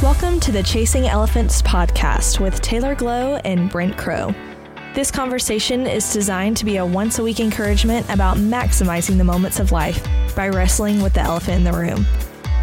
Welcome to the Chasing Elephants podcast with Taylor Glow and Brent Crowe. This conversation is designed to be a once a week encouragement about maximizing the moments of life by wrestling with the elephant in the room.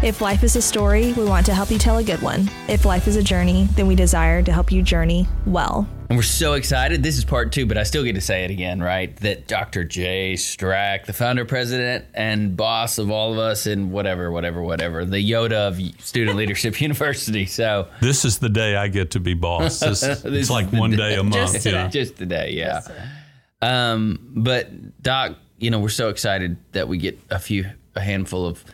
If life is a story, we want to help you tell a good one. If life is a journey, then we desire to help you journey well. And we're so excited. This is part two, but I still get to say it again, right? That Dr. Jay Strack, the founder, president, and boss of all of us, and whatever, whatever, whatever, the Yoda of Student Leadership University. So This is the day I get to be boss. This, This it's is like one day- day a month. just, yeah. just today, yeah. um, but Doc, you know, we're so excited that we get a few, a handful of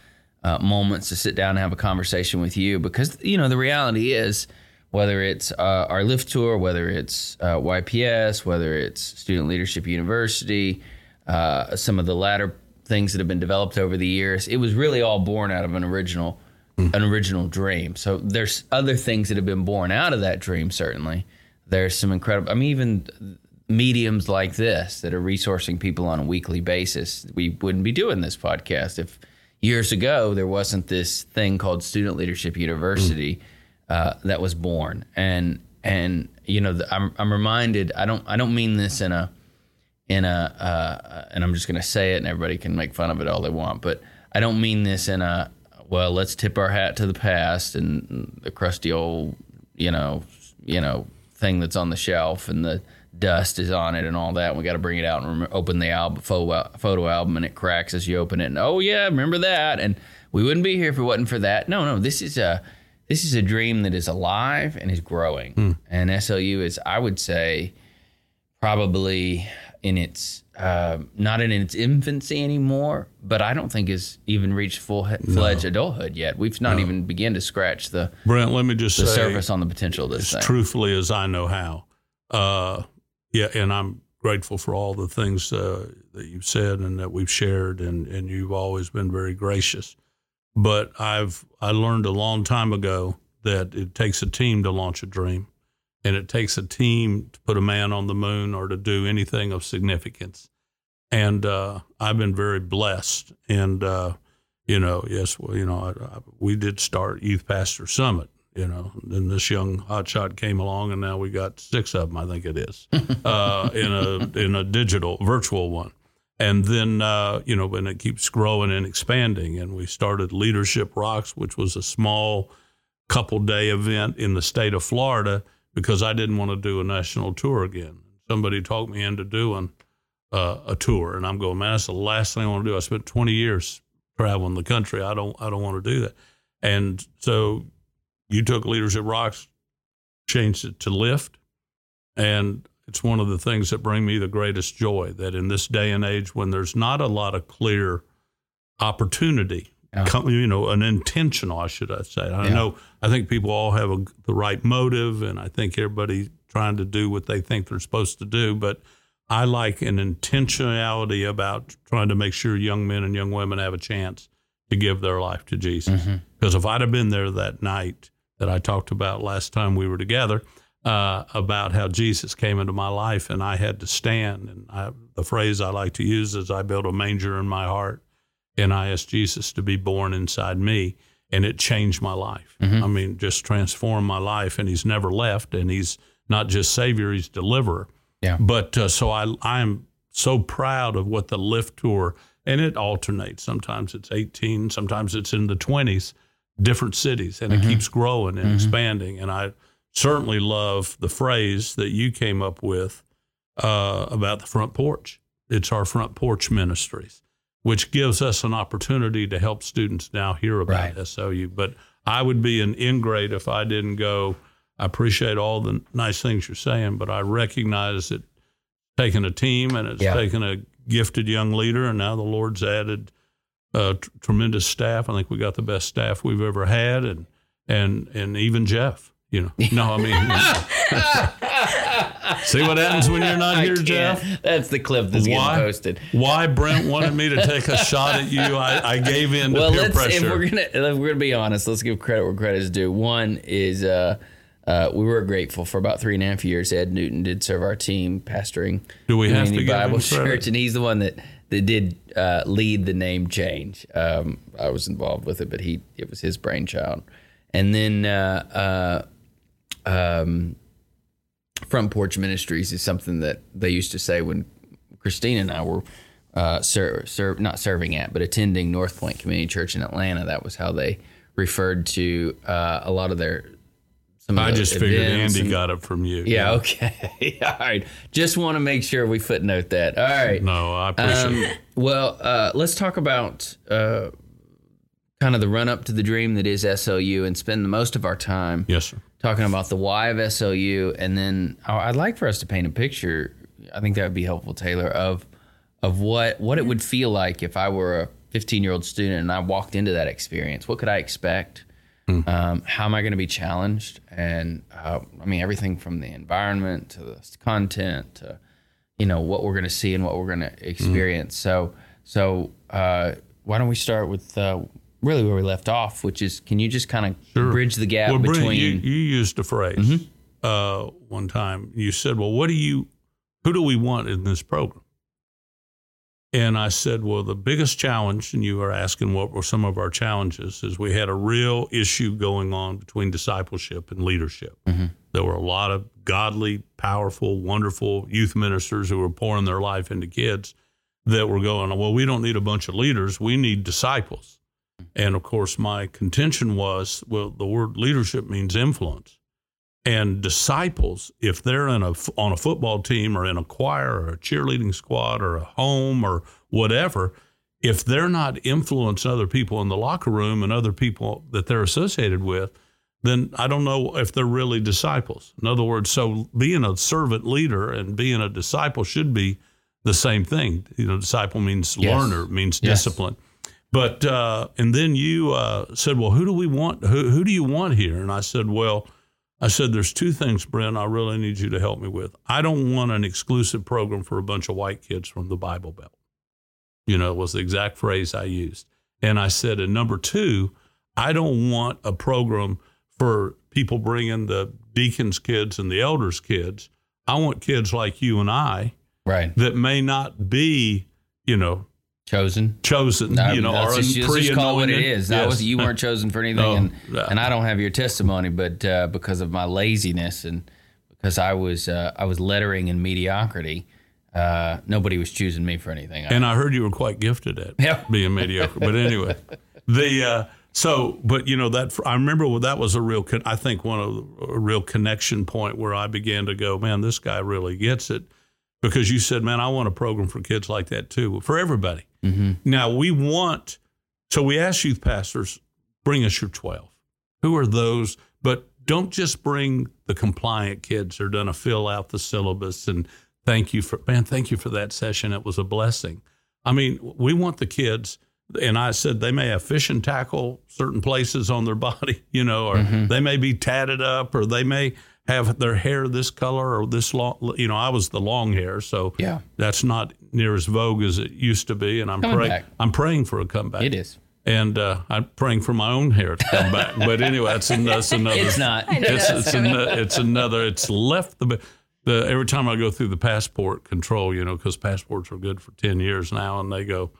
uh, moments to sit down and have a conversation with you because you know the reality is whether it's uh, our lift tour, whether it's uh, YPS, whether it's Student Leadership University, uh, some of the latter things that have been developed over the years, it was really all born out of an original, an original dream. So there's other things that have been born out of that dream. Certainly, there's some incredible. I mean, even mediums like this that are resourcing people on a weekly basis. We wouldn't be doing this podcast if years ago there wasn't this thing called Student Leadership University uh, that was born. And and you know, the, I'm I'm reminded. I don't I don't mean this in a in a uh, and I'm just to say it, and everybody can make fun of it all they want. But I don't mean this in a well. Let's tip our hat to the past and the crusty old, you know, you know, thing that's on the shelf and the dust is on it and all that. We got to bring it out and rem- open the album photo, photo album, and it cracks as you open it. And oh yeah, remember that? And we wouldn't be here if it wasn't for that. No, no, this is a this is a dream that is alive and is growing. And SLU is, I would say, probably in its uh, not in its infancy anymore, but I don't think has even reached full fledged adulthood yet. We've not even begun to scratch the, Brent, let me just the say, surface on the potential of this as thing. truthfully as I know how. Uh, yeah, and I'm grateful for all the things uh, that you've said and that we've shared, and, and you've always been very gracious. But I've I learned a long time ago that it takes a team to launch a dream, and it takes a team to put a man on the moon or to do anything of significance. And uh, I've been very blessed, and uh, you know, yes, well, you know, I, I, we did start Youth Pastor Summit, you know, then this young hotshot came along, and now we got six of them, I think it is, uh, in a in a digital virtual one, and then uh, you know, and it keeps growing and expanding, and we started Leadership Rocks, which was a small couple day event in the state of Florida because I didn't want to do a national tour again. Somebody talked me into doing uh, a tour, and I'm going, man, that's the last thing I want to do. I spent 20 years traveling the country. I don't, I don't want to do that. And so you took Leadership Rocks, changed it to Lift, and it's one of the things that bring me the greatest joy. That in this day and age, when there's not a lot of clear opportunity, Yeah. come, you know, an intentional, I should I say. I Yeah. know. I think people all have a, the right motive, and I think everybody trying to do what they think they're supposed to do, but. I like an intentionality about trying to make sure young men and young women have a chance to give their life to Jesus. Mm-hmm. Because if I'd have been there that night that I talked about last time we were together, uh, about how Jesus came into my life and I had to stand, and I, the phrase I like to use is I built a manger in my heart and I asked Jesus to be born inside me, and it changed my life. I mean, just transformed my life, and He's never left, and He's not just Savior, He's deliverer. Yeah. But uh, so I I'm so proud of what the lift tour and it alternates. Sometimes it's 18, sometimes it's in the 20s, different cities, and it keeps growing and expanding. And I certainly love the phrase that you came up with uh, about the front porch. It's our front porch ministries, which gives us an opportunity to help students now hear about Right. SLU. But I would be an ingrate if I didn't go. I appreciate all the nice things you're saying, but I recognize that taking a team and it's Yeah. taken a gifted young leader, and now the Lord's added a tr- tremendous staff. I think we got the best staff we've ever had, and and and even Jeff. You know, no, I mean, see what happens when you're not I here, can't. Jeff. That's the clip that's Why? getting posted. Why Brent wanted me to take a shot at you? I, I gave in to Well, peer let's pressure. if we're gonna if we're gonna be honest, let's give credit where credit is due. One is uh, uh, we were grateful for about three and a half years. Ed Newton did serve our team pastoring Do we have to Bible? Church, and he's the one that that did uh, lead the name change. Um, I was involved with it, but he it was his brainchild. and then uh, uh, um, front porch ministries is something that they used to say when Christine and I were uh, ser- ser- not serving at, but attending North Point Community Church in Atlanta. That was how they referred to uh, a lot of their. Some of I just figured Andy and- got it from you. Yeah. Okay. All right. Just want to make sure we footnote that. All right. No, I appreciate Um, it. well, uh, let's talk about uh, kind of the run up to the dream that is SLU and spend the most of our time Yes, sir. talking about the why of SLU. And then I- I'd like for us to paint a picture. I think that would be helpful, Taylor, of of what what it would feel like if I were a 15 year old student and I walked into that experience. What could I expect? Um, how am I going to be challenged? And uh, I mean, everything from the environment to the content to you know what we're going to see and what we're going to experience. So so uh, why don't we start with uh, really where we left off, which is can you just kind of bridge the gap Well, Brent, between you, you used a phrase Mm-hmm. uh, one time. You said, "Well, what do you, who do we want in this program?" And I said, "Well, the biggest challenge, and you were asking what were some of our challenges, is we had a real issue going on between discipleship and leadership. There were a lot of godly, powerful, wonderful youth ministers who were pouring their life into kids that were going, well, we don't need a bunch of leaders, we need disciples." And of course, my contention was, well, the word leadership means influence. And disciples, if they're in a, on a football team or in a choir or a cheerleading squad or a home or whatever, if they're not influencing other people in the locker room and other people that they're associated with, then I don't know if they're really disciples. In other words, so being a servant leader and being a disciple should be the same thing. You know, disciple means Yes. learner, means Yes. discipline. But uh, and then you uh, said, "Well, who do we want? Who, who do you want here?" And I said, "Well, I said there's two things, Brent. I really need you to help me with. I don't want an exclusive program for a bunch of white kids from the Bible Belt. You know, it was the exact phrase I used. And I said, and number two, I don't want a program for people bringing the deacons' kids and the elders' kids. I want kids like you and I right that may not be, you know, chosen? chosen, No, you know, let's just, let's just call it what it is. Yes. was you weren't chosen for anything, No, and, yeah. and I don't have your testimony, but uh, because of my laziness and because I was uh, I was lettering in mediocrity, uh, nobody was choosing me for anything. And I heard you were quite gifted at Yeah. being mediocre. But anyway, the uh, so but you know that I remember that was a real con- I think one of the, a real connection point where I began to go, man, this guy really gets it because you said, man, I want a program for kids like that too, for everybody. Mm-hmm. Now we want so we ask youth pastors, bring us your twelve. Who are those? But don't just bring the compliant kids who are going to fill out the syllabus and thank you for man, thank you for that session. It was a blessing. I mean, we want the kids, and I said they may have fish and tackle certain places on their body, you know, or mm-hmm. they may be tatted up, or they may have their hair this color or this long. You know, I was the long hair, so Yeah. that's not near as vogue as it used to be, and I'm praying. I'm praying for a comeback. it is. and uh, I'm praying for my own hair to come back. But anyway, that's, an, that's another. It's not. It's, it's, an, it's another. It's left the, the. Every time I go through the passport control, you know, because passports are good for ten years now, and they go,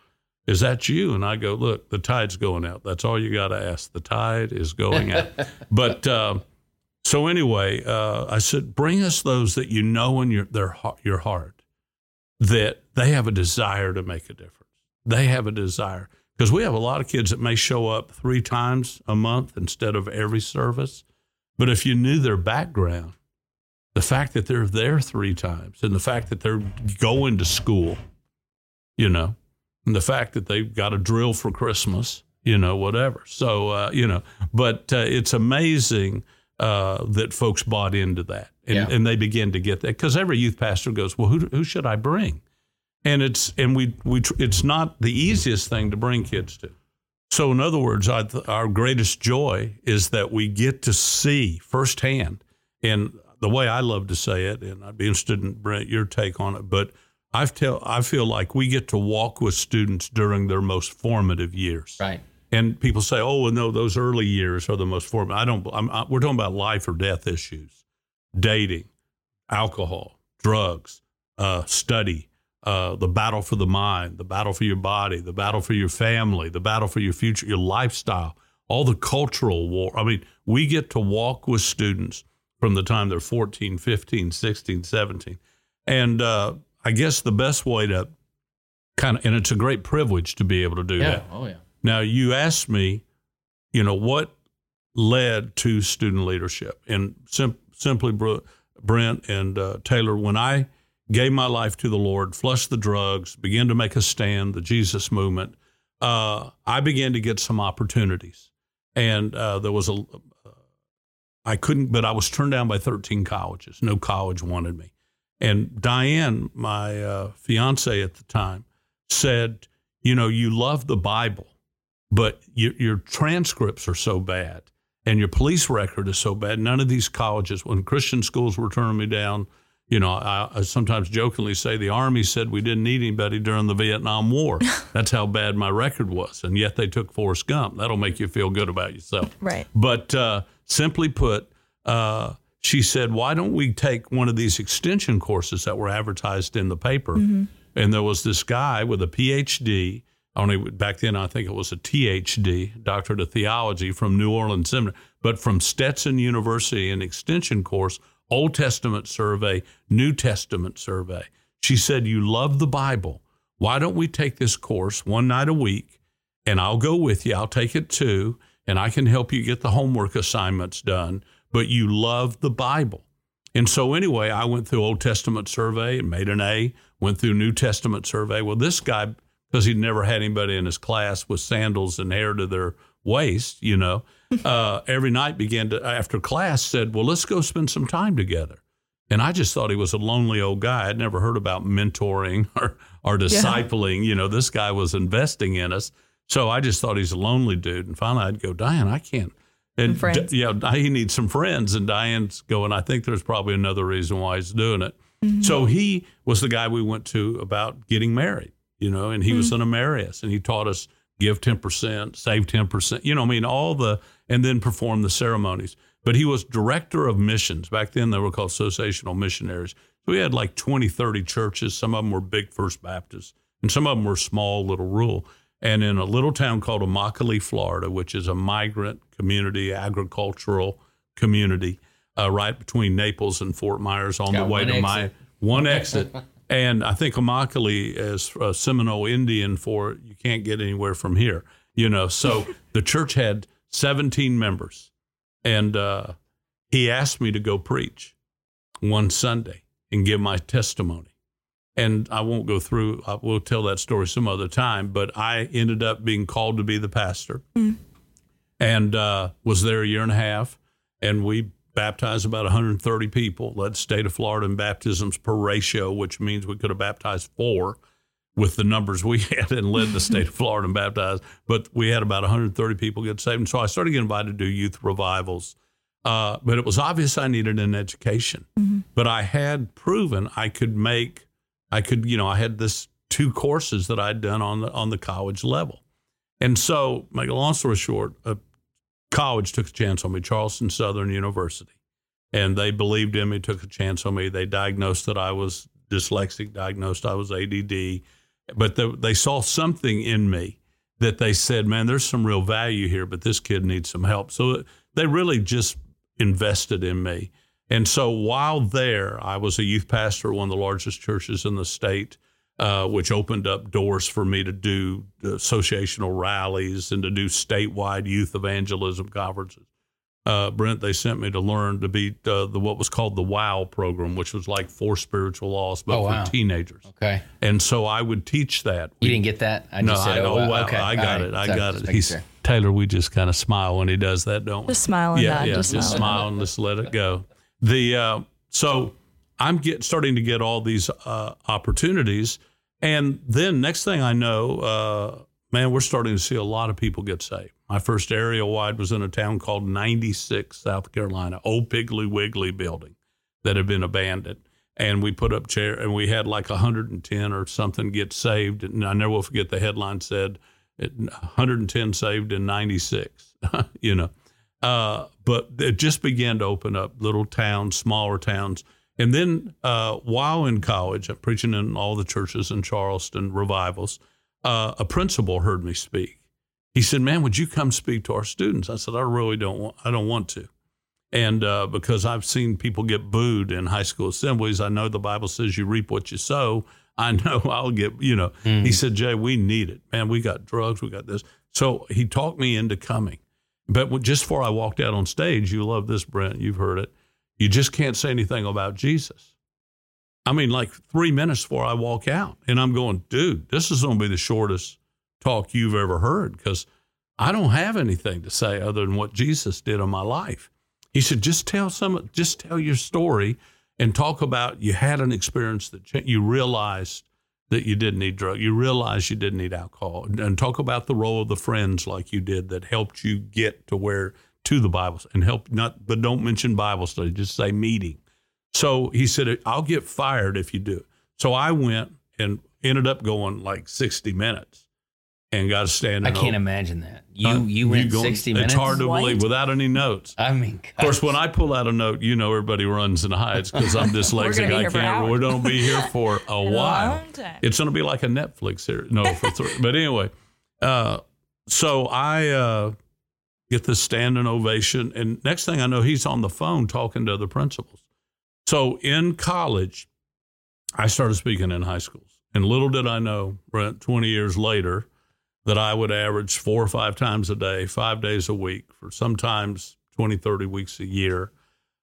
"Is that you?" And I go, "Look, the tide's going out. That's all you got to ask. The tide is going out." but uh, so anyway, uh, I said, "Bring us those that you know in your their your heart that they have a desire to make a difference. They have a desire." Because we have a lot of kids that may show up three times a month instead of every service. But if you knew their background, the fact that they're there three times and the fact that they're going to school, you know, and the fact that they've got a drill for Christmas, you know, whatever. So, uh, you know, but uh, it's amazing uh, that folks bought into that and, Yeah. and they begin to get that because every youth pastor goes, well, who, who should I bring? And it's and we we tr- it's not the easiest thing to bring kids to. So, in other words, I th- our greatest joy is that we get to see firsthand. And the way I love to say it, and I'd be interested in Brent your take on it, but I tell I feel like we get to walk with students during their most formative years. Right. And people say, "Oh, well, no, those early years are the most formative." I don't. I'm, I, we're talking about life or death issues, dating, alcohol, drugs, uh, study, uh, the battle for the mind, the battle for your body, the battle for your family, the battle for your future, your lifestyle. all the cultural war. I mean, we get to walk with students from the time they're 14, 15, 16, 17. And uh, I guess the best way to kind of, and it's a great privilege to be able to do Yeah. that. Oh yeah. Now, you asked me, you know, what led to student leadership? And sim- simply, Br- Brent and uh, Taylor, when I gave my life to the Lord, flushed the drugs, began to make a stand, the Jesus movement, uh, I began to get some opportunities. And uh, there was a, I couldn't, but I was turned down by 13 colleges. No college wanted me. And Diane, my uh, fiance at the time, said, You know, you love the Bible, but your, your transcripts are so bad and your police record is so bad. None of these colleges, when Christian schools were turning me down, you know, I, I sometimes jokingly say the Army said we didn't need anybody during the Vietnam War. That's how bad my record was. And yet they took Forrest Gump. That'll make you feel good about yourself. Right. But uh, simply put, uh, she said, "Why don't we take one of these extension courses that were advertised in the paper?" And there was this guy with a PhD. Only back then, I think it was a THD, Doctorate of Theology from New Orleans Seminary, but from Stetson University, an extension course, Old Testament survey, New Testament survey. She said, "You love the Bible. Why don't we take this course one night a week?" and I'll go with you. I'll take it too, and I can help you get the homework assignments done. But you love the Bible. And so, anyway, I went through Old Testament survey and made an A, went through New Testament survey. Well, this guy, because he'd never had anybody in his class with sandals and hair to their waist, you know, uh, every night began to, after class, said, Well, let's go spend some time together. And I just thought he was a lonely old guy. I'd never heard about mentoring or, or discipling. You know, this guy was investing in us. So I just thought he's a lonely dude. And finally I'd go, Diane, I can't. And. D- yeah, he needs some friends. And Diane's going, I think there's probably another reason why he's doing it. So he was the guy we went to about getting married, you know, and he was an Emeritus and he taught us give 10%, save 10%, you know, I mean, all the, and then perform the ceremonies. But he was director of missions. Back then they were called associational missionaries. So we had like 20, 30 churches. Some of them were big First Baptists and some of them were small, little rural. And in a little town called Immokalee, Florida, which is a migrant community, agricultural community, uh, right between Naples and Fort Myers on the way one to my one exit. And I think Immokalee is uh, Seminole Indian for you can't get anywhere from here, you know. So the church had 17 members, and uh, he asked me to go preach one Sunday and give my testimony. And I won't go through, I will tell that story some other time, but I ended up being called to be the pastor and uh, was there a year and a half. And we baptized about 130 people, led state of Florida in baptisms per ratio, which means we could have baptized four with the numbers we had and led the state of Florida and baptized. But we had about 130 people get saved. And so I started getting invited to do youth revivals. Uh, but it was obvious I needed an education. But I had proven I could make, I could, you know, I had this two courses that I'd done on the on the college level. And so, make a long story short, a college took a chance on me, Charleston Southern University, and they believed in me, took a chance on me. They diagnosed that I was dyslexic, diagnosed I was ADD, but they, they saw something in me that they said, "Man, there's some real value here, but this kid needs some help." So they really just invested in me. And so while there, I was a youth pastor at one of the largest churches in the state uh, which opened up doors for me to do associational rallies and to do statewide youth evangelism conferences. Uh, Brent, they sent me to learn to be uh, the what was called the WOW program, which was like four spiritual laws, but Oh, wow. for teenagers. Okay. And so I would teach that. You didn't get that? I no, just said, I know. oh, wow. okay. I got right. it. I Sorry, got it. making He's sure. Taylor. We just kind of smile when he does that, don't we? Just smile and yeah, nod. yeah, just, just smile. smile and just let it go. The uh, so I'm get starting to get all these uh, opportunities, and then next thing I know, uh, man, we're starting to see a lot of people get saved. My first area wide was in a town called 96, South Carolina, old Piggly Wiggly building that had been abandoned. And we put up chair, and we had like 110 or something get saved. And I never will forget the headline said, 110 saved in 96, you know. Uh, but it just began to open up little towns, smaller towns. And then uh, while in college, I'm preaching in all the churches in Charleston, revivals, uh, a principal heard me speak. He said, "Man, would you come speak to our students?" I said, "I really don't want. I don't want to." And uh, because I've seen people get booed in high school assemblies, I know the Bible says you reap what you sow. I know I'll get, you know. Mm. He said, Jay, we need it. Man, we got drugs, we got this. So he talked me into coming. But just before I walked out on stage, you love this, Brent, you've heard it. You just can't say anything about Jesus. I mean, like three minutes before I walk out. And I'm going, dude, this is going to be the shortest talk you've ever heard because I don't have anything to say other than what Jesus did in my life. He said, just tell some, just tell your story and talk about you had an experience that you realized that you didn't need drugs, you realized you didn't need alcohol, and talk about the role of the friends like you did that helped you get to where to the Bible and help not, but don't mention Bible study, just say meeting. So he said, I'll get fired if you do it. So I went and ended up going like 60 minutes and got to stand. Up. I can't imagine that. You uh, you went going, sixty minutes. It's hard to what? believe without any notes. I mean, gosh. of course, when I pull out a note, you know everybody runs and hides because I'm dyslexic. I can't. We're going to be here for a while. it's going to be like a Netflix series. No, for three. but anyway, uh, so I uh, get the standing ovation, and next thing I know, he's on the phone talking to other principals. So in college, I started speaking in high schools, and little did I know, Brent, twenty years later that I would average four or five times a day, five days a week for sometimes 20, 30 weeks a year,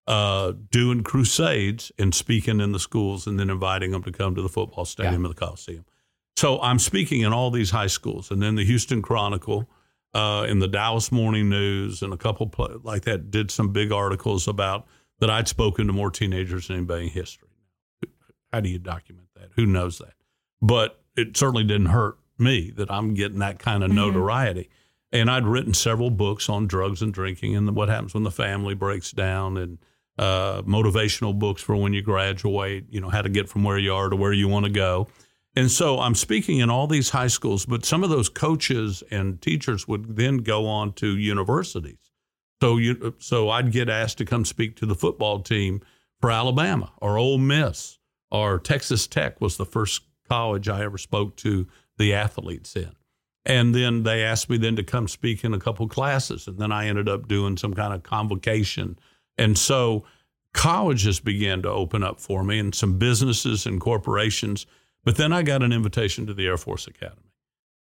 uh, doing crusades and speaking in the schools and then inviting them to come to the football stadium yeah. of the Coliseum. So I'm speaking in all these high schools and then the Houston Chronicle. Uh, in the Dallas Morning News and a couple pl- like that did some big articles about that I'd spoken to more teenagers than anybody in history. How do you document that? Who knows that? But it certainly didn't hurt me that I'm getting that kind of mm-hmm. notoriety. And I'd written several books on drugs and drinking and what happens when the family breaks down and uh, motivational books for when you graduate, you know, how to get from where you are to where you want to go. And so I'm speaking in all these high schools, but some of those coaches and teachers would then go on to universities. So you, so I'd get asked to come speak to the football team for Alabama or Ole Miss or Texas Tech was the first college I ever spoke to the athletes in. And then they asked me then to come speak in a couple classes. And then I ended up doing some kind of convocation. And so colleges began to open up for me and some businesses and corporations. But then I got an invitation to the Air Force Academy.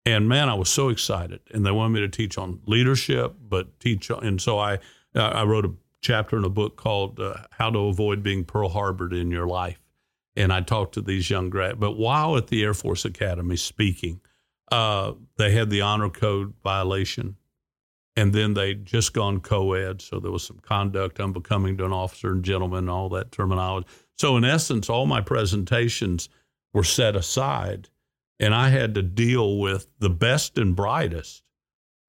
And man, I was so excited. And they wanted me to teach on leadership, but teach. And so I, I wrote a chapter in a book called uh, How to Avoid Being Pearl Harbored in Your Life and I talked to these young grads. But while at the Air Force Academy speaking, uh, they had the honor code violation, and then they'd just gone co-ed, so there was some conduct unbecoming to an officer and gentleman, all that terminology. So in essence, all my presentations were set aside, and I had to deal with the best and brightest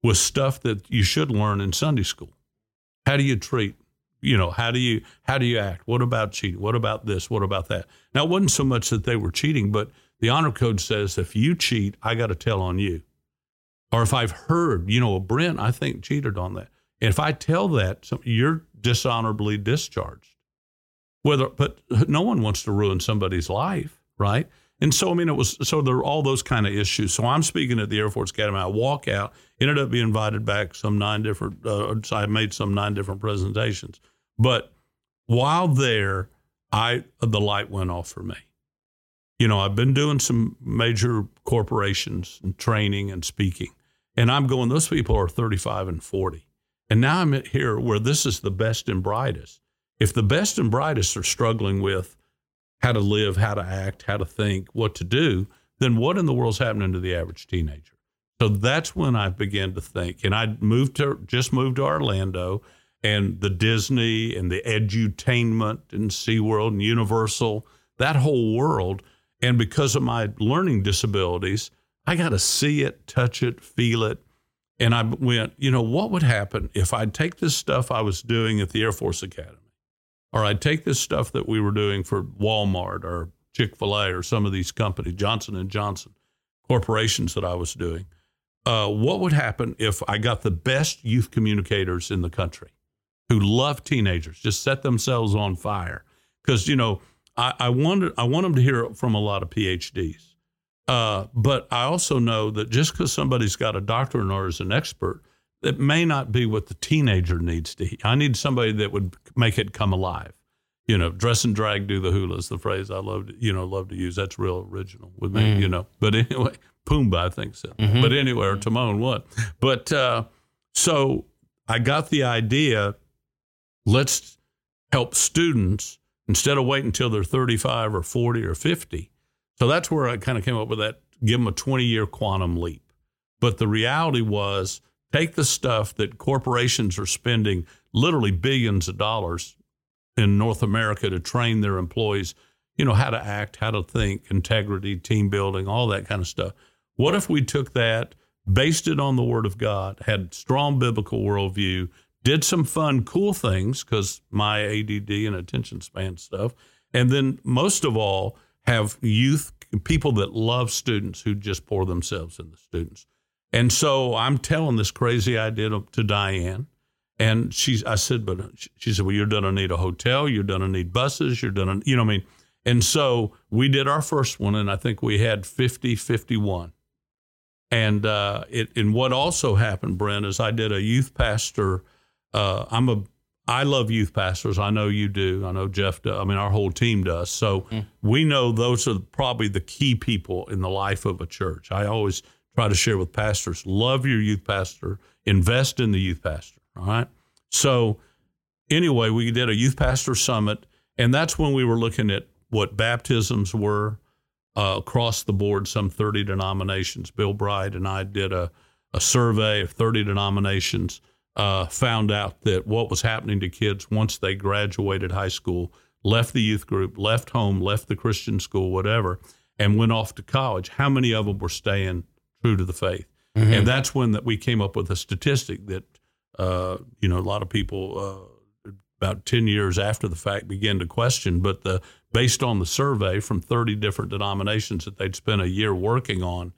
with stuff that you should learn in Sunday school. How do you treat you know how do you how do you act? What about cheating? What about this? What about that? Now it wasn't so much that they were cheating but the honor code says if you cheat i got to tell on you. Or if i've heard you know brent i think cheated on that. And if i tell that you're dishonorably discharged. Whether but no one wants to ruin somebody's life right and so, I mean, it was so there are all those kind of issues. So I'm speaking at the Air Force Academy. I walk out, ended up being invited back some nine different. Uh, I made some nine different presentations. But while there, I the light went off for me. You know, I've been doing some major corporations and training and speaking, and I'm going. Those people are 35 and 40, and now I'm here where this is the best and brightest. If the best and brightest are struggling with how to live, how to act, how to think, what to do, then what in the world's happening to the average teenager? So that's when I began to think. And I moved to just moved to Orlando and the Disney and the edutainment and SeaWorld and Universal, that whole world. And because of my learning disabilities, I got to see it, touch it, feel it. And I went, you know, what would happen if I'd take this stuff I was doing at the Air Force Academy or I'd take this stuff that we were doing for Walmart or Chick-fil-A or some of these companies, Johnson and Johnson corporations that I was doing. Uh, what would happen if I got the best youth communicators in the country who love teenagers, just set themselves on fire? Because you know, I, I want I want them to hear from a lot of PhDs, Uh, but I also know that just because somebody's got a doctorate or is an expert, it may not be what the teenager needs to hear. I need somebody that would make it come alive. You know, dress and drag, do the hula is the phrase I love, to, you know, love to use. That's real original with me, Mm. you know. But anyway, Pumbaa, I think so. Mm-hmm. But anyway, or Timon, what? But uh, so I got the idea. Let's help students instead of waiting until they're 35 or 40 or 50. So that's where I kind of came up with that give them a 20 year quantum leap. But the reality was take the stuff that corporations are spending literally billions of dollars in North America to train their employees, you know, how to act, how to think, integrity, team building, all that kind of stuff. What if we took that, based it on the Word of God, had strong biblical worldview, did some fun, cool things because my ADD and attention span stuff, and then most of all, have youth people that love students who just pour themselves into students. And so I'm telling this crazy idea to, to Diane. And she's, I said, but she said, well, you're going to need a hotel. You're going to need buses. You're going to, you know what I mean? And so we did our first one, and I think we had 50, 51. And uh, it, and what also happened, Brent, is I did a youth pastor. Uh, I'm a, I love youth pastors. I know you do. I know Jeff does. I mean, our whole team does. So we know those are probably the key people in the life of a church. I always try to share with pastors love your youth pastor, invest in the youth pastor. All right. So, anyway, we did a youth pastor summit, and that's when we were looking at what baptisms were uh, across the board, some 30 denominations. Bill Bright and I did a, a survey of 30 denominations, uh, found out that what was happening to kids once they graduated high school, left the youth group, left home, left the Christian school, whatever, and went off to college. How many of them were staying true to the faith? And that's when that we came up with a statistic that uh, you know, a lot of people uh, about 10 years after the fact began to question, but the based on the survey from 30 different denominations that they'd spent a year working on,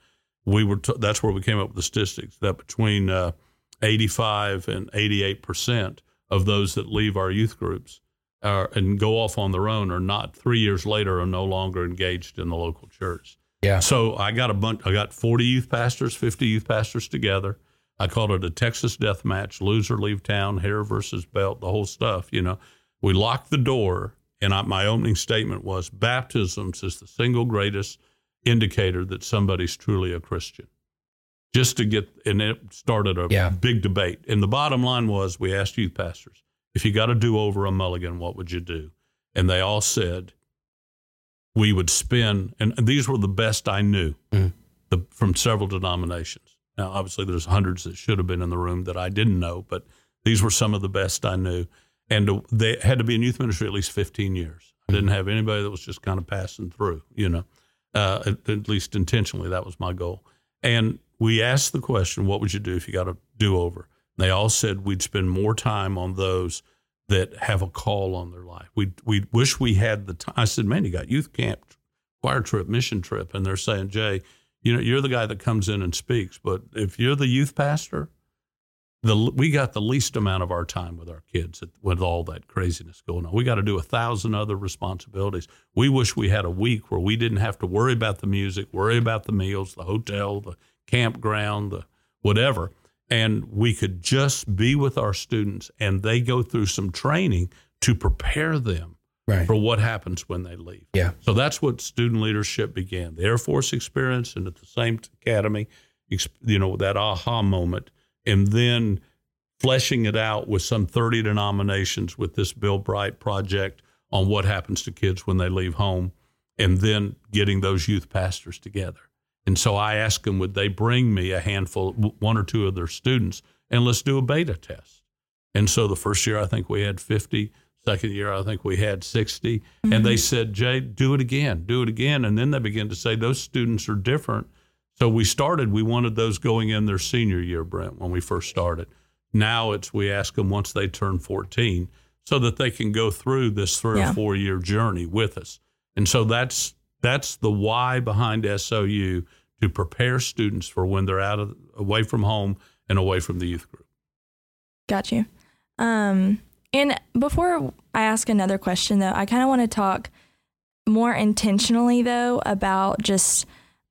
we were t- that's where we came up with the statistics that between uh, 85 and 88 percent of those that leave our youth groups are, and go off on their own are not three years later are no longer engaged in the local church. Yeah. So I got a bunch. I got 40 youth pastors, 50 youth pastors together. I called it a Texas death match, loser leave town, hair versus belt, the whole stuff. You know, we locked the door, and I, my opening statement was baptisms is the single greatest indicator that somebody's truly a Christian. Just to get, and it started a Yeah. big debate. And the bottom line was we asked youth pastors, if you got to do over a mulligan, what would you do? And they all said, we would spend, and these were the best I knew Mhm. the, from several denominations. Now, obviously, there's hundreds that should have been in the room that I didn't know, but these were some of the best I knew. And they had to be in youth ministry at least 15 years. I didn't have anybody that was just kind of passing through, you know, uh, at, at least intentionally. That was my goal. And we asked the question, what would you do if you got a do over? They all said we'd spend more time on those that have a call on their life. We we wish we had the time. I said, man, you got youth camp, choir trip, mission trip, and they're saying, Jay, you know, you're the guy that comes in and speaks, but if you're the youth pastor, the we got the least amount of our time with our kids with all that craziness going on. We got to do a thousand other responsibilities. We wish we had a week where we didn't have to worry about the music, worry about the meals, the hotel, the campground, the whatever, and we could just be with our students and they go through some training to prepare them Right. for what happens when they leave. Yeah. So that's what student leadership began. The Air Force experience and at the same academy, you know, that aha moment, and then fleshing it out with some 30 denominations with this Bill Bright project on what happens to kids when they leave home, and then getting those youth pastors together. And so I asked them, would they bring me a handful, one or two of their students, and let's do a beta test. And so the first year, I think we had 50. Second year, I think we had 60. And they mm-hmm. said, Jay, do it again, do it again. And then they began to say, those students are different. So we started, we wanted those going in their senior year, Brent, when we first started. Now it's, we ask them once they turn 14 so that they can go through this three Yeah. or four year journey with us. And so that's, that's the why behind SLU to prepare students for when they're out of, away from home and away from the youth group. Got you. Um, and before I ask another question, though, I kind of want to talk more intentionally, though, about just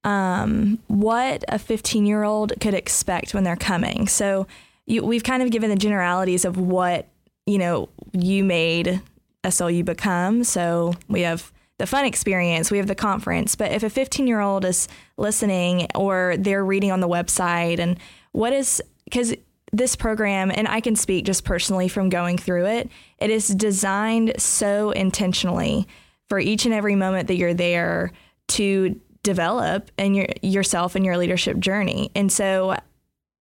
um, what a 15 year old could expect when they're coming. So you, we've kind of given the generalities of what you know you made SLU become. So we have the fun experience, we have the conference. But if a 15 year old is listening or they're reading on the website, and what is because this program, and I can speak just personally from going through it, it is designed so intentionally for each and every moment that you're there to develop in your yourself and your leadership journey. And so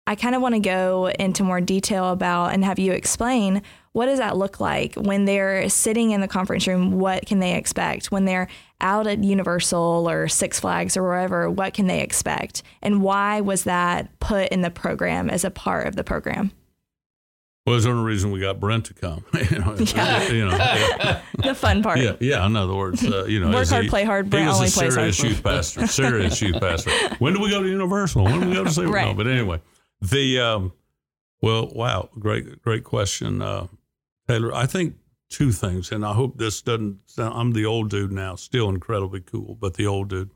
I kind of want to go into more detail about and have you explain what does that look like when they're sitting in the conference room? What can they expect when they're out at Universal or Six Flags or wherever? What can they expect, and why was that put in the program as a part of the program? Well, there's only reason we got Brent to come. you know, yeah. you know yeah. the fun part. Yeah, yeah. In other words, uh, you know, work hard, he, play hard. Brent he was only a serious hard. youth pastor. Serious youth pastor. When do we go to Universal? When do we go to see? Right. No, but anyway, the um, well, wow, great, great question, uh, Taylor. I think two things, and I hope this doesn't. Sound, I'm the old dude now, still incredibly cool, but the old dude.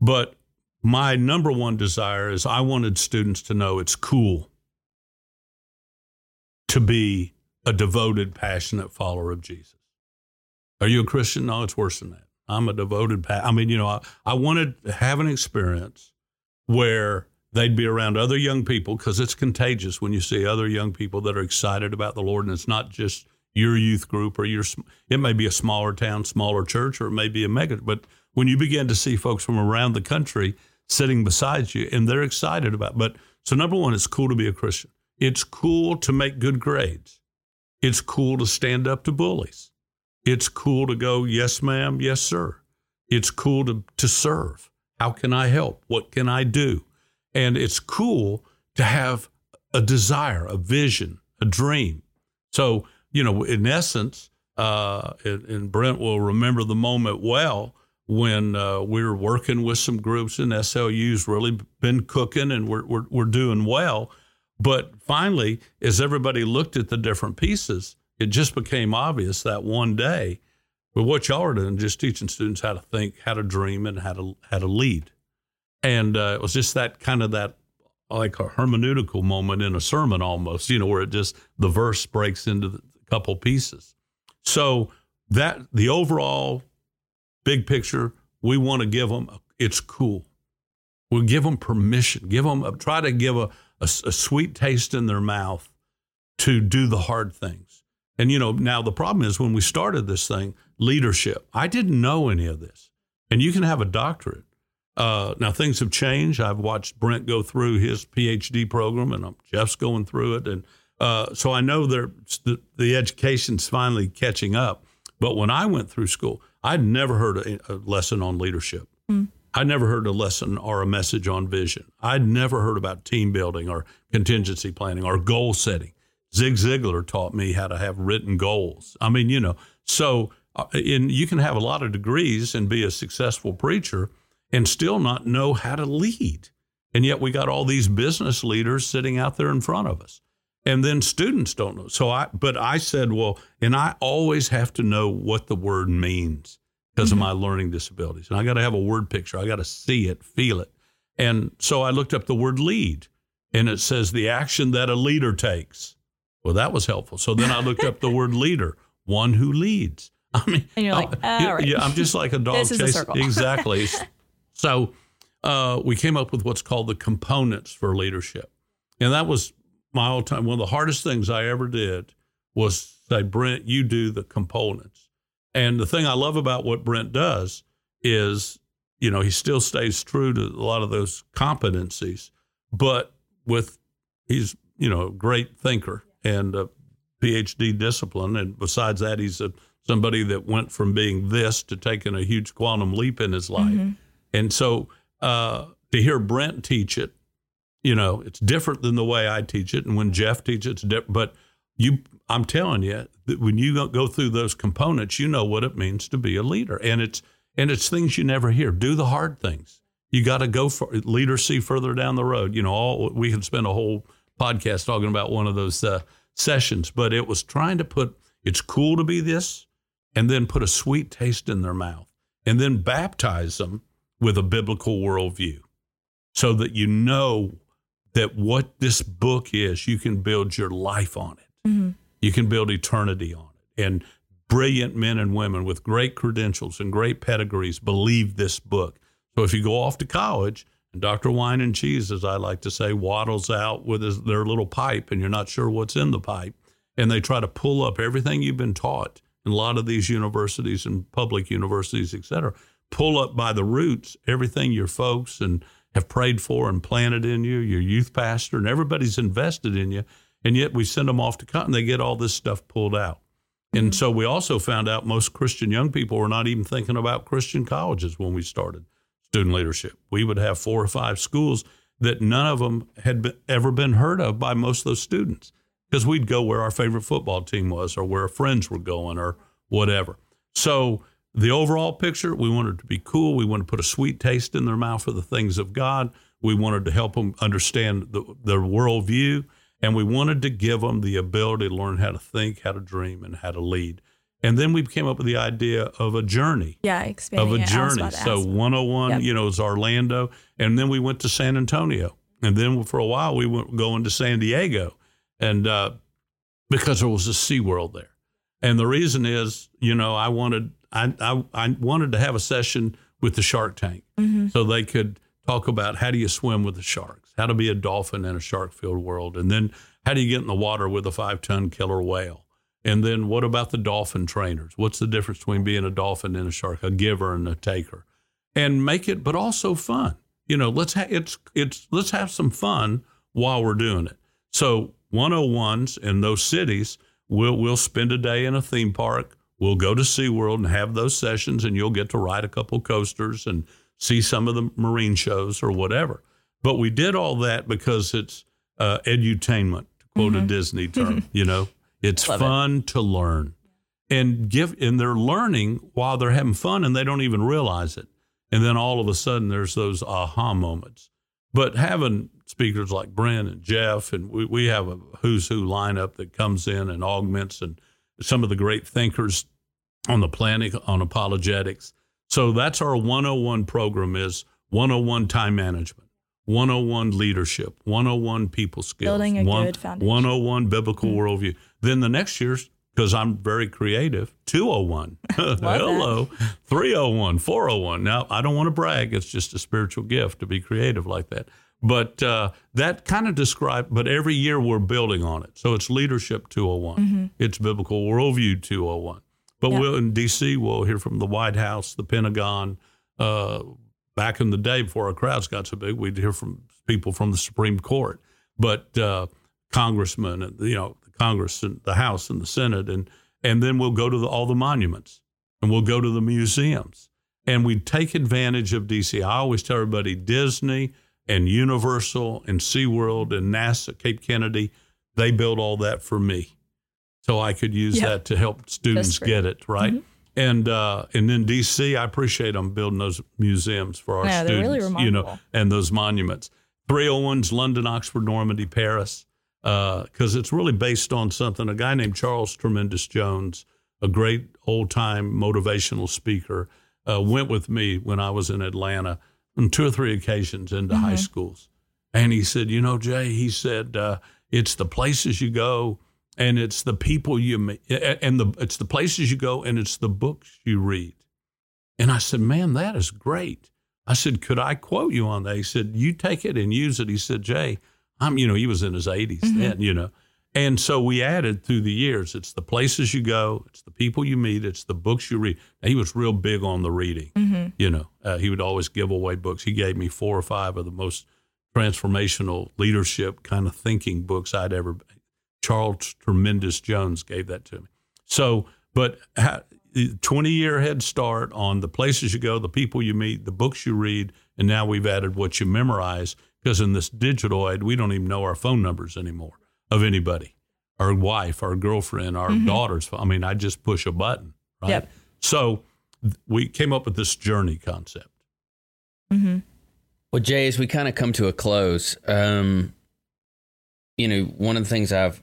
But my number one desire is I wanted students to know it's cool to be a devoted, passionate follower of Jesus. Are you a Christian? No, it's worse than that. I'm a devoted. Pa- I mean, you know, I, I wanted to have an experience where they'd be around other young people because it's contagious when you see other young people that are excited about the Lord, and it's not just your youth group or your. It may be a smaller town, smaller church, or it may be a mega. But when you begin to see folks from around the country sitting beside you, and they're excited about. But so number one, it's cool to be a Christian. It's cool to make good grades. It's cool to stand up to bullies. It's cool to go, yes, ma'am, yes, sir. It's cool to, to serve. How can I help? What can I do? And it's cool to have a desire, a vision, a dream. So, you know, in essence, uh, and, and Brent will remember the moment well when uh, we were working with some groups and SLU's really been cooking and we're, we're, we're doing well. But finally, as everybody looked at the different pieces, it just became obvious that one day, well, what y'all are doing, just teaching students how to think, how to dream, and how to how to lead. And uh, it was just that kind of that like a hermeneutical moment in a sermon almost, you know, where it just the verse breaks into a couple pieces. So that the overall big picture, we want to give them. It's cool. We'll give them permission. Give them try to give a, a, a sweet taste in their mouth to do the hard things. And you know, now the problem is when we started this thing, leadership. I didn't know any of this, and you can have a doctorate. Uh, now things have changed. I've watched Brent go through his PhD program, and Jeff's going through it, and uh, so I know the, the education's finally catching up. But when I went through school, I'd never heard a, a lesson on leadership. Mm. I never heard a lesson or a message on vision. I'd never heard about team building or contingency planning or goal setting. Zig Ziglar taught me how to have written goals. I mean, you know, so uh, in, you can have a lot of degrees and be a successful preacher and still not know how to lead. And yet we got all these business leaders sitting out there in front of us. And then students don't know. So I, but I said, well, and I always have to know what the word means because mm-hmm. of my learning disabilities. And I got to have a word picture. I got to see it, feel it. And so I looked up the word lead and it says the action that a leader takes. Well, that was helpful. So then I looked up the word leader, one who leads. I mean, and you're like, yeah, right. yeah, I'm just like a dog this chasing. Is a circle. exactly. so uh, we came up with what's called the components for leadership. And that was my all time. One of the hardest things I ever did was say, Brent, you do the components. And the thing I love about what Brent does is, you know, he still stays true to a lot of those competencies, but with he's, you know, a great thinker and a PhD discipline. And besides that, he's a, somebody that went from being this to taking a huge quantum leap in his life. Mm-hmm. And so uh, to hear Brent teach it, you know, it's different than the way I teach it. And when Jeff teaches it, it's different. But you, I'm telling you that when you go through those components, you know what it means to be a leader. And it's, and it's things you never hear. Do the hard things. You got to go for leaders see further down the road. You know, all we can spend a whole podcast talking about one of those uh, sessions, but it was trying to put it's cool to be this, and then put a sweet taste in their mouth, and then baptize them with a biblical worldview. so that you know that what this book is, you can build your life on it. Mm-hmm. You can build eternity on it. And brilliant men and women with great credentials and great pedigrees believe this book. So if you go off to college, and Dr. Wine and Cheese, as I like to say, waddles out with his, their little pipe, and you're not sure what's in the pipe, and they try to pull up everything you've been taught in a lot of these universities and public universities, et cetera, pull up by the roots everything your folks and have prayed for and planted in you, your youth pastor, and everybody's invested in you. And yet we send them off to college and they get all this stuff pulled out. And mm-hmm. so we also found out most Christian young people were not even thinking about Christian colleges when we started student leadership. We would have four or five schools that none of them had been, ever been heard of by most of those students because we'd go where our favorite football team was or where our friends were going or whatever. So the overall picture, we wanted to be cool. We wanted to put a sweet taste in their mouth for the things of God. We wanted to help them understand the, their worldview, and we wanted to give them the ability to learn how to think, how to dream, and how to lead. And then we came up with the idea of a journey. Yeah, expanding of a it. journey. So 101, yep. you know, is Orlando, and then we went to San Antonio, and then for a while we went going to San Diego, and uh, because there was a Sea World there, and the reason is, you know, I wanted I, I, I wanted to have a session with the Shark Tank mm-hmm. so they could talk about how do you swim with the sharks, how to be a dolphin in a shark filled world, and then how do you get in the water with a five ton killer whale. And then what about the dolphin trainers? What's the difference between being a dolphin and a shark, a giver and a taker? And make it, but also fun. You know, let's ha- it's it's let's have some fun while we're doing it. So 101s in those cities, we'll we'll spend a day in a theme park we'll go to SeaWorld and have those sessions, and you'll get to ride a couple coasters and see some of the marine shows or whatever. But we did all that because it's uh, edutainment, to quote mm-hmm. a Disney term. you know, it's Love fun it. to learn and give, and they're learning while they're having fun, and they don't even realize it. And then all of a sudden, there's those aha moments. But having speakers like Brent and Jeff, and we, we have a who's who lineup that comes in and augments and some of the great thinkers on the planet on apologetics. So that's our 101 program is 101 time management, 101 leadership, 101 people skills, building a one, good foundation, 101 biblical mm-hmm. worldview. Then the next year's because I'm very creative, 201. Hello, 301, 401. Now, I don't want to brag. It's just a spiritual gift to be creative like that. But uh, that kind of describes, but every year we're building on it. So it's Leadership 201, mm-hmm. it's Biblical Worldview 201. But yep. we'll, in D.C., we'll hear from the White House, the Pentagon. Uh, back in the day before our crowds got so big, we'd hear from people from the Supreme Court, but uh, congressmen, and you know, the Congress and the House and the Senate, and and then we'll go to the, all the monuments and we'll go to the museums and we take advantage of DC. I always tell everybody Disney and Universal and SeaWorld and NASA, Cape Kennedy, they built all that for me. So I could use yep. that to help students get it, right? Mm-hmm. And uh, and then DC, I appreciate them building those museums for our yeah, students, really you know, and those monuments. 301's London, Oxford, Normandy, Paris, because uh, it's really based on something. A guy named Charles Tremendous Jones, a great old time motivational speaker, uh, went with me when I was in Atlanta on two or three occasions into mm-hmm. high schools. And he said, You know, Jay, he said, uh, it's the places you go and it's the people you meet, and the, it's the places you go and it's the books you read. And I said, Man, that is great. I said, Could I quote you on that? He said, You take it and use it. He said, Jay, I'm, you know, he was in his 80s mm-hmm. then, you know. And so we added through the years, it's the places you go, it's the people you meet, it's the books you read. Now, he was real big on the reading. Mm-hmm. You know, uh, he would always give away books. He gave me four or five of the most transformational leadership kind of thinking books I'd ever. Charles Tremendous Jones gave that to me. So, but 20 year head start on the places you go, the people you meet, the books you read, and now we've added what you memorize because in this digital age, we don't even know our phone numbers anymore of anybody, our wife, our girlfriend, our mm-hmm. daughters. I mean, I just push a button, right? Yep. So we came up with this journey concept. Mm-hmm. Well, Jay, as we kind of come to a close, um, you know, one of the things I've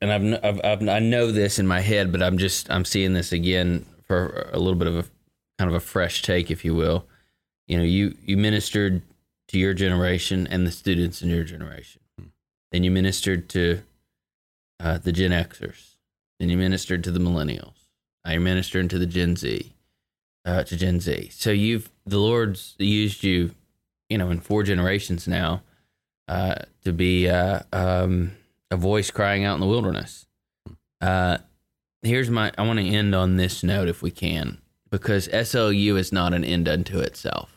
and I've, I've, I've, i know this in my head, but I'm just I'm seeing this again for a little bit of a kind of a fresh take, if you will. You know, you you ministered to your generation and the students in your generation. Hmm. Then you ministered to uh, the Gen Xers. Then you ministered to the millennials. You're ministering to the Gen Z, uh, to Gen Z. So you've the Lord's used you, you know, in four generations now, uh, to be uh, um, a voice crying out in the wilderness. Uh, here's my. I want to end on this note if we can, because SLU is not an end unto itself.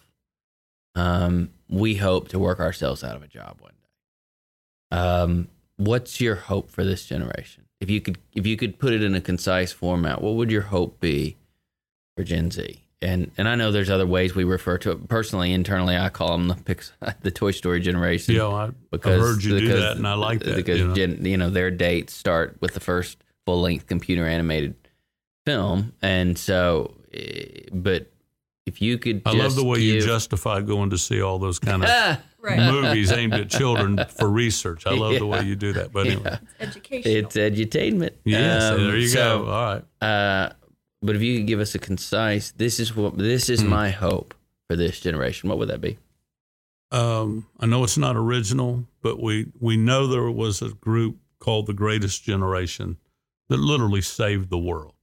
Um, we hope to work ourselves out of a job one day. Um, what's your hope for this generation? If you could, if you could put it in a concise format, what would your hope be for Gen Z? And and I know there's other ways we refer to it. Personally, internally, I call them the Pixar, the Toy Story generation. Yeah, I, because I've heard you do that, and I like that. because you know. gen, you know their dates start with the first full length computer animated film, and so, eh, but if you could, I love the way you justify going to see all those kind of Right. movies aimed at children for research. I love the way you do that. But anyway, yeah, Educational. it's edutainment. yes, Um, there you so, go. All right. Uh, but if you could give us a concise, this is what this is my hope for this generation. What would that be? Um, I know it's not original, but we we know there was a group called the Greatest Generation that literally saved the world,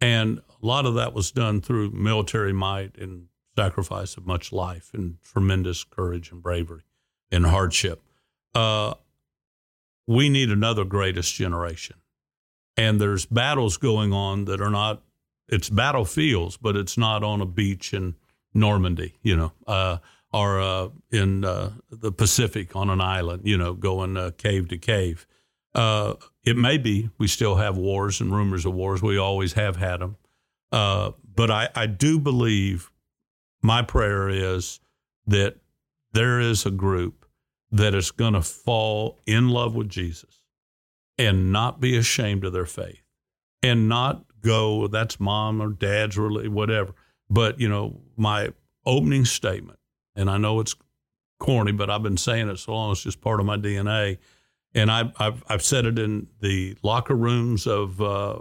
and a lot of that was done through military might and sacrifice of much life and tremendous courage and bravery and hardship. Uh, we need another Greatest Generation, and there's battles going on that are not. It's battlefields, but it's not on a beach in Normandy, you know. Uh, or uh, in uh, the Pacific on an island, you know, going uh, cave to cave. Uh, it may be we still have wars and rumors of wars. We always have had them. But I, I do believe my prayer is that there is a group that is going to fall in love with Jesus and not be ashamed of their faith and not go, that's mom or dad's, really, whatever. But, you know, my opening statement and I know it's corny, but I've been saying it so long; it's just part of my DNA. And I, I've I've said it in the locker rooms of uh,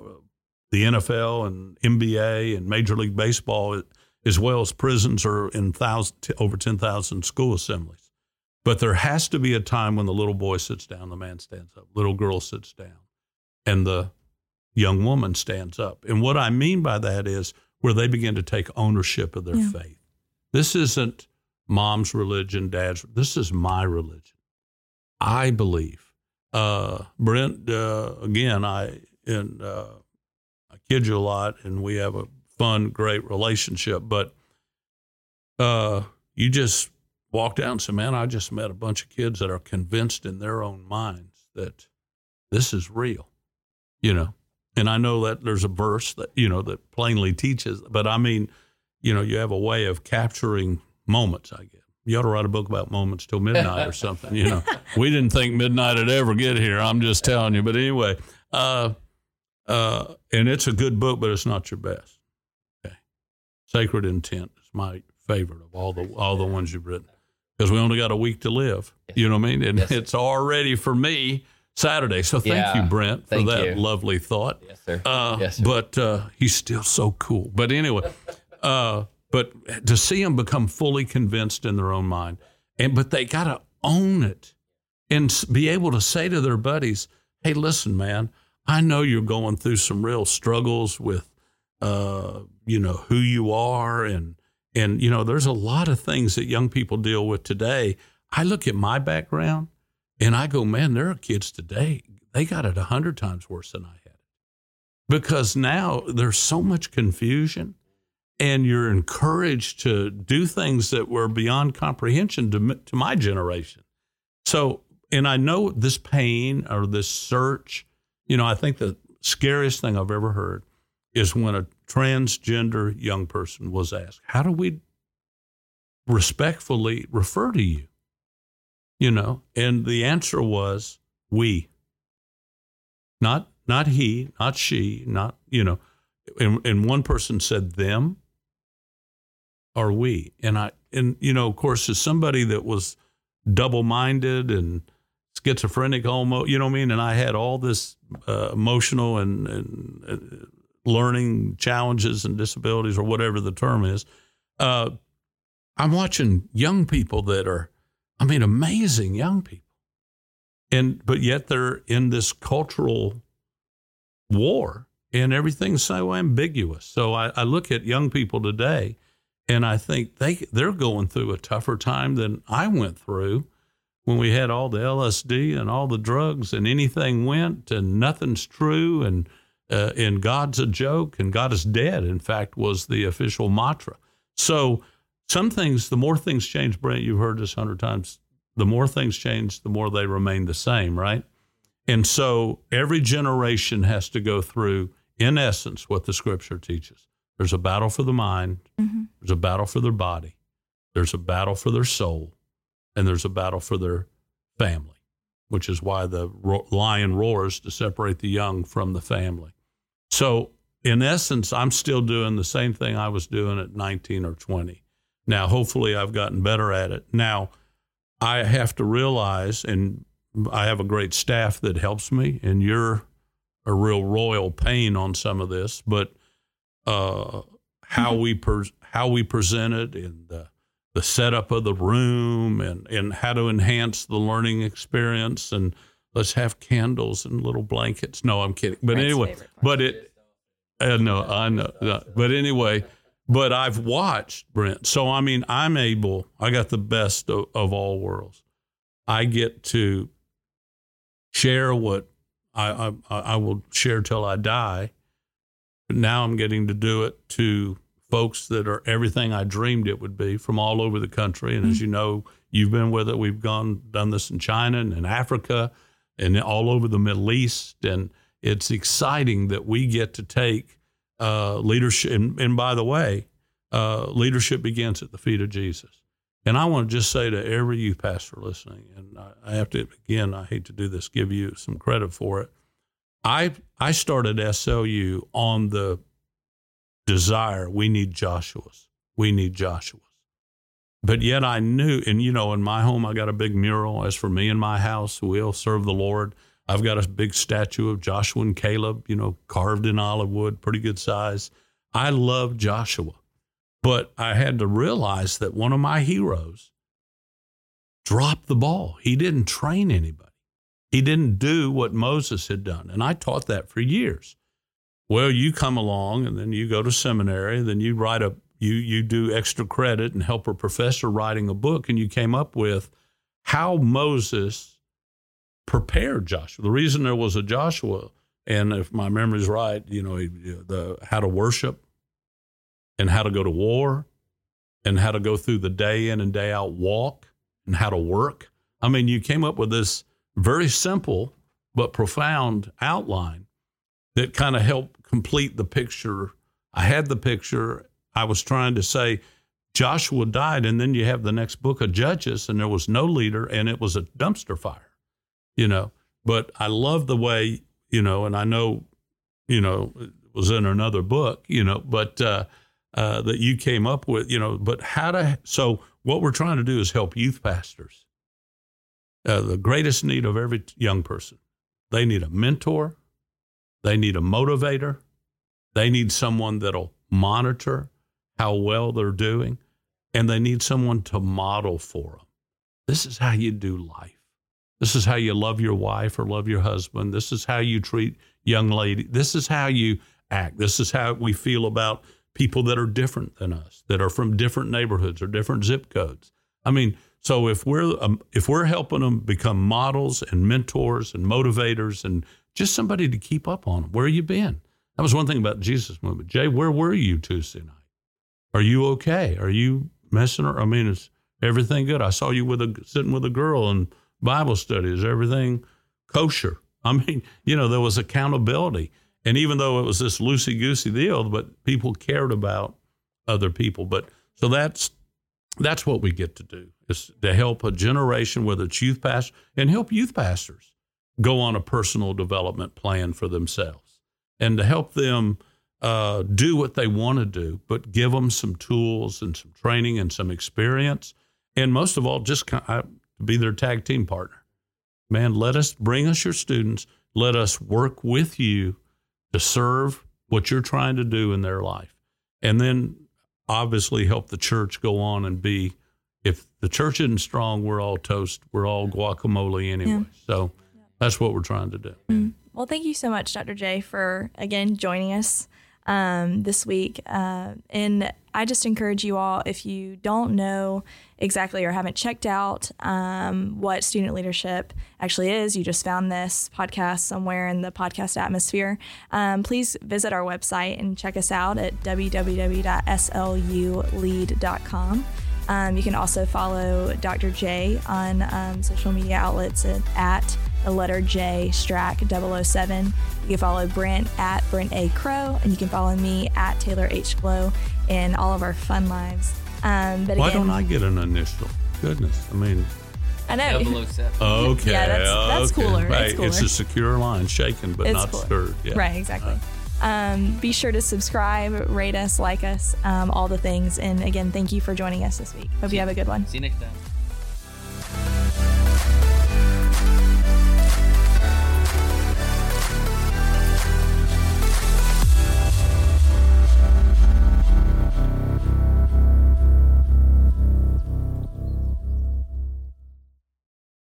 the NFL and NBA and Major League Baseball, as well as prisons or in thousand over ten thousand school assemblies. But there has to be a time when the little boy sits down, the man stands up, little girl sits down, and the young woman stands up. And what I mean by that is where they begin to take ownership of their Yeah. faith. This isn't mom's religion, dad's. This is my religion. I believe. Uh, Brent, uh, again, I and uh, I kid you a lot, and we have a fun, great relationship. But uh, you just walk out and say, "Man, I just met a bunch of kids that are convinced in their own minds that this is real," you know. And I know that there's a verse that you know that plainly teaches, but I mean, you know, you have a way of capturing moments. I guess you ought to write a book about moments till midnight or something. You know, we didn't think midnight would ever get here. I'm just telling you. But anyway, uh, uh, and it's a good book, but it's not your best. Sacred Intent is my favorite of all the all the ones you've written because we only got a week to live. You know what I mean? And Yes. it's already for me Saturday. So thank Yeah. you, Brent, for that you. lovely thought. Yes, sir. Uh, Yes, sir. but uh, he's still so cool. But anyway, uh, but to see them become fully convinced in their own mind, and but they got to own it and s- be able to say to their buddies, "Hey, listen, man, I know you're going through some real struggles with, uh, you know, who you are, and and you know, there's a lot of things that young people deal with today. I look at my background, and I go, man, there are kids today they got it a hundred times worse than I had because now there's so much confusion and you're encouraged to do things that were beyond comprehension to, to my generation. So, and I know this pain or this search, you know, I think the scariest thing I've ever heard is when a transgender young person was asked, How do we respectfully refer to you? You know, and the answer was, We not not he, not she, not you know. And, and one person said them or we, and I and you know, of course, as somebody that was double minded and schizophrenic, almost, you know what I mean, and I had all this uh, emotional and, and uh, learning challenges and disabilities or whatever the term is. Uh, I'm watching young people that are, I mean, amazing young people. And, but yet they're in this cultural war and everything's so ambiguous. So I, I look at young people today and I think they, they're going through a tougher time than I went through when we had all the LSD and all the drugs and anything went and nothing's true and uh, and God's a joke and God is dead. In fact, was the official mantra. So some things, the more things change, Brent, you've heard this hundred times. The more things change, the more they remain the same, right? And so every generation has to go through, in essence, what the Scripture teaches. There's a battle for the mind. Mm-hmm. There's a battle for their body. There's a battle for their soul and there's a battle for their family, which is why the lion roars to separate the young from the family. So, in essence, I'm still doing the same thing I was doing at 19 or 20. Now, hopefully, I've gotten better at it. Now, I have to realize, and I have a great staff that helps me, and you're a real royal pain on some of this, but uh, how we per- how we present it and the the setup of the room and, and how to enhance the learning experience and let's have candles and little blankets. No, I'm kidding. But anyway, but it, uh, no, I know. No. But anyway, but I've watched Brent. So, I mean, I'm able, I got the best of, of all worlds. I get to share what I, I, I will share till I die. But now I'm getting to do it to folks that are everything I dreamed it would be from all over the country. And mm-hmm. as you know, you've been with it. We've gone done this in China and in Africa and all over the Middle East. And it's exciting that we get to take uh, leadership. And, and, by the way, uh, leadership begins at the feet of Jesus. And I want to just say to every youth pastor listening, and I have to again, I hate to do this, give you some credit for it. I I started SLU on the desire. We need Joshua's. We need Joshua's. But yet I knew, and you know, in my home, I got a big mural. As for me and my house, we'll serve the Lord. I've got a big statue of Joshua and Caleb, you know, carved in olive wood, pretty good size. I love Joshua, but I had to realize that one of my heroes dropped the ball. He didn't train anybody. He didn't do what Moses had done. And I taught that for years. Well, you come along and then you go to seminary, then you write a you you do extra credit and help a professor writing a book, and you came up with how Moses prepared Joshua. The reason there was a Joshua, and if my memory is right, you know, the how to worship and how to go to war and how to go through the day in and day out walk and how to work. I mean, you came up with this very simple but profound outline that kind of helped complete the picture. I had the picture. I was trying to say Joshua died, and then you have the next book of Judges, and there was no leader, and it was a dumpster fire, you know. But I love the way, you know, and I know, you know, it was in another book, you know, but uh, uh, that you came up with, you know, but how to, so what we're trying to do is help youth pastors. Uh, the greatest need of every young person, they need a mentor, they need a motivator. They need someone that'll monitor how well they're doing. And they need someone to model for them. This is how you do life. This is how you love your wife or love your husband. This is how you treat young lady. This is how you act. This is how we feel about people that are different than us, that are from different neighborhoods or different zip codes. I mean, so if we're um, if we're helping them become models and mentors and motivators and just somebody to keep up on them. Where you been? That was one thing about Jesus movement. Jay, where were you Tuesday night? Are you okay? Are you messing? I mean, is everything good? I saw you with a sitting with a girl in Bible study. Is everything kosher? I mean, you know, there was accountability. And even though it was this loosey goosey deal, but people cared about other people. But so that's that's what we get to do is to help a generation, whether it's youth pastors, and help youth pastors go on a personal development plan for themselves and to help them uh, do what they want to do, but give them some tools and some training and some experience. And most of all, just be their tag team partner. Man, let us bring us your students. Let us work with you to serve what you're trying to do in their life. And then obviously help the church go on and be. If the church isn't strong, we're all toast. We're all guacamole anyway. Yeah. So that's what we're trying to do. Well, thank you so much, Dr. J, for again joining us um, this week. Uh, and I just encourage you all, if you don't know exactly or haven't checked out um, what student leadership actually is, you just found this podcast somewhere in the podcast atmosphere, um, please visit our website and check us out at www.slulead.com. Um, you can also follow Dr. J on um, social media outlets at, at the letter J Strack 007. You can follow Brent at Brent A. Crowe, and you can follow me at Taylor H. Glow in all of our fun lives. Um, but Why again, don't I get an initial? Goodness, I mean, I know. 007. okay, Yeah, that's- that's okay. cooler. It's Right, it's cooler. a secure line, shaken but It's not cooler. stirred. Yeah. Right, exactly. Um, be sure to subscribe, rate us, like us, um, all the things. And again, thank you for joining us this week. Hope you have a good one. See you next time.